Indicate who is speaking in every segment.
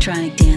Speaker 1: electronic dance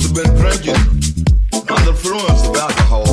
Speaker 2: to be drinking under influence of alcohol.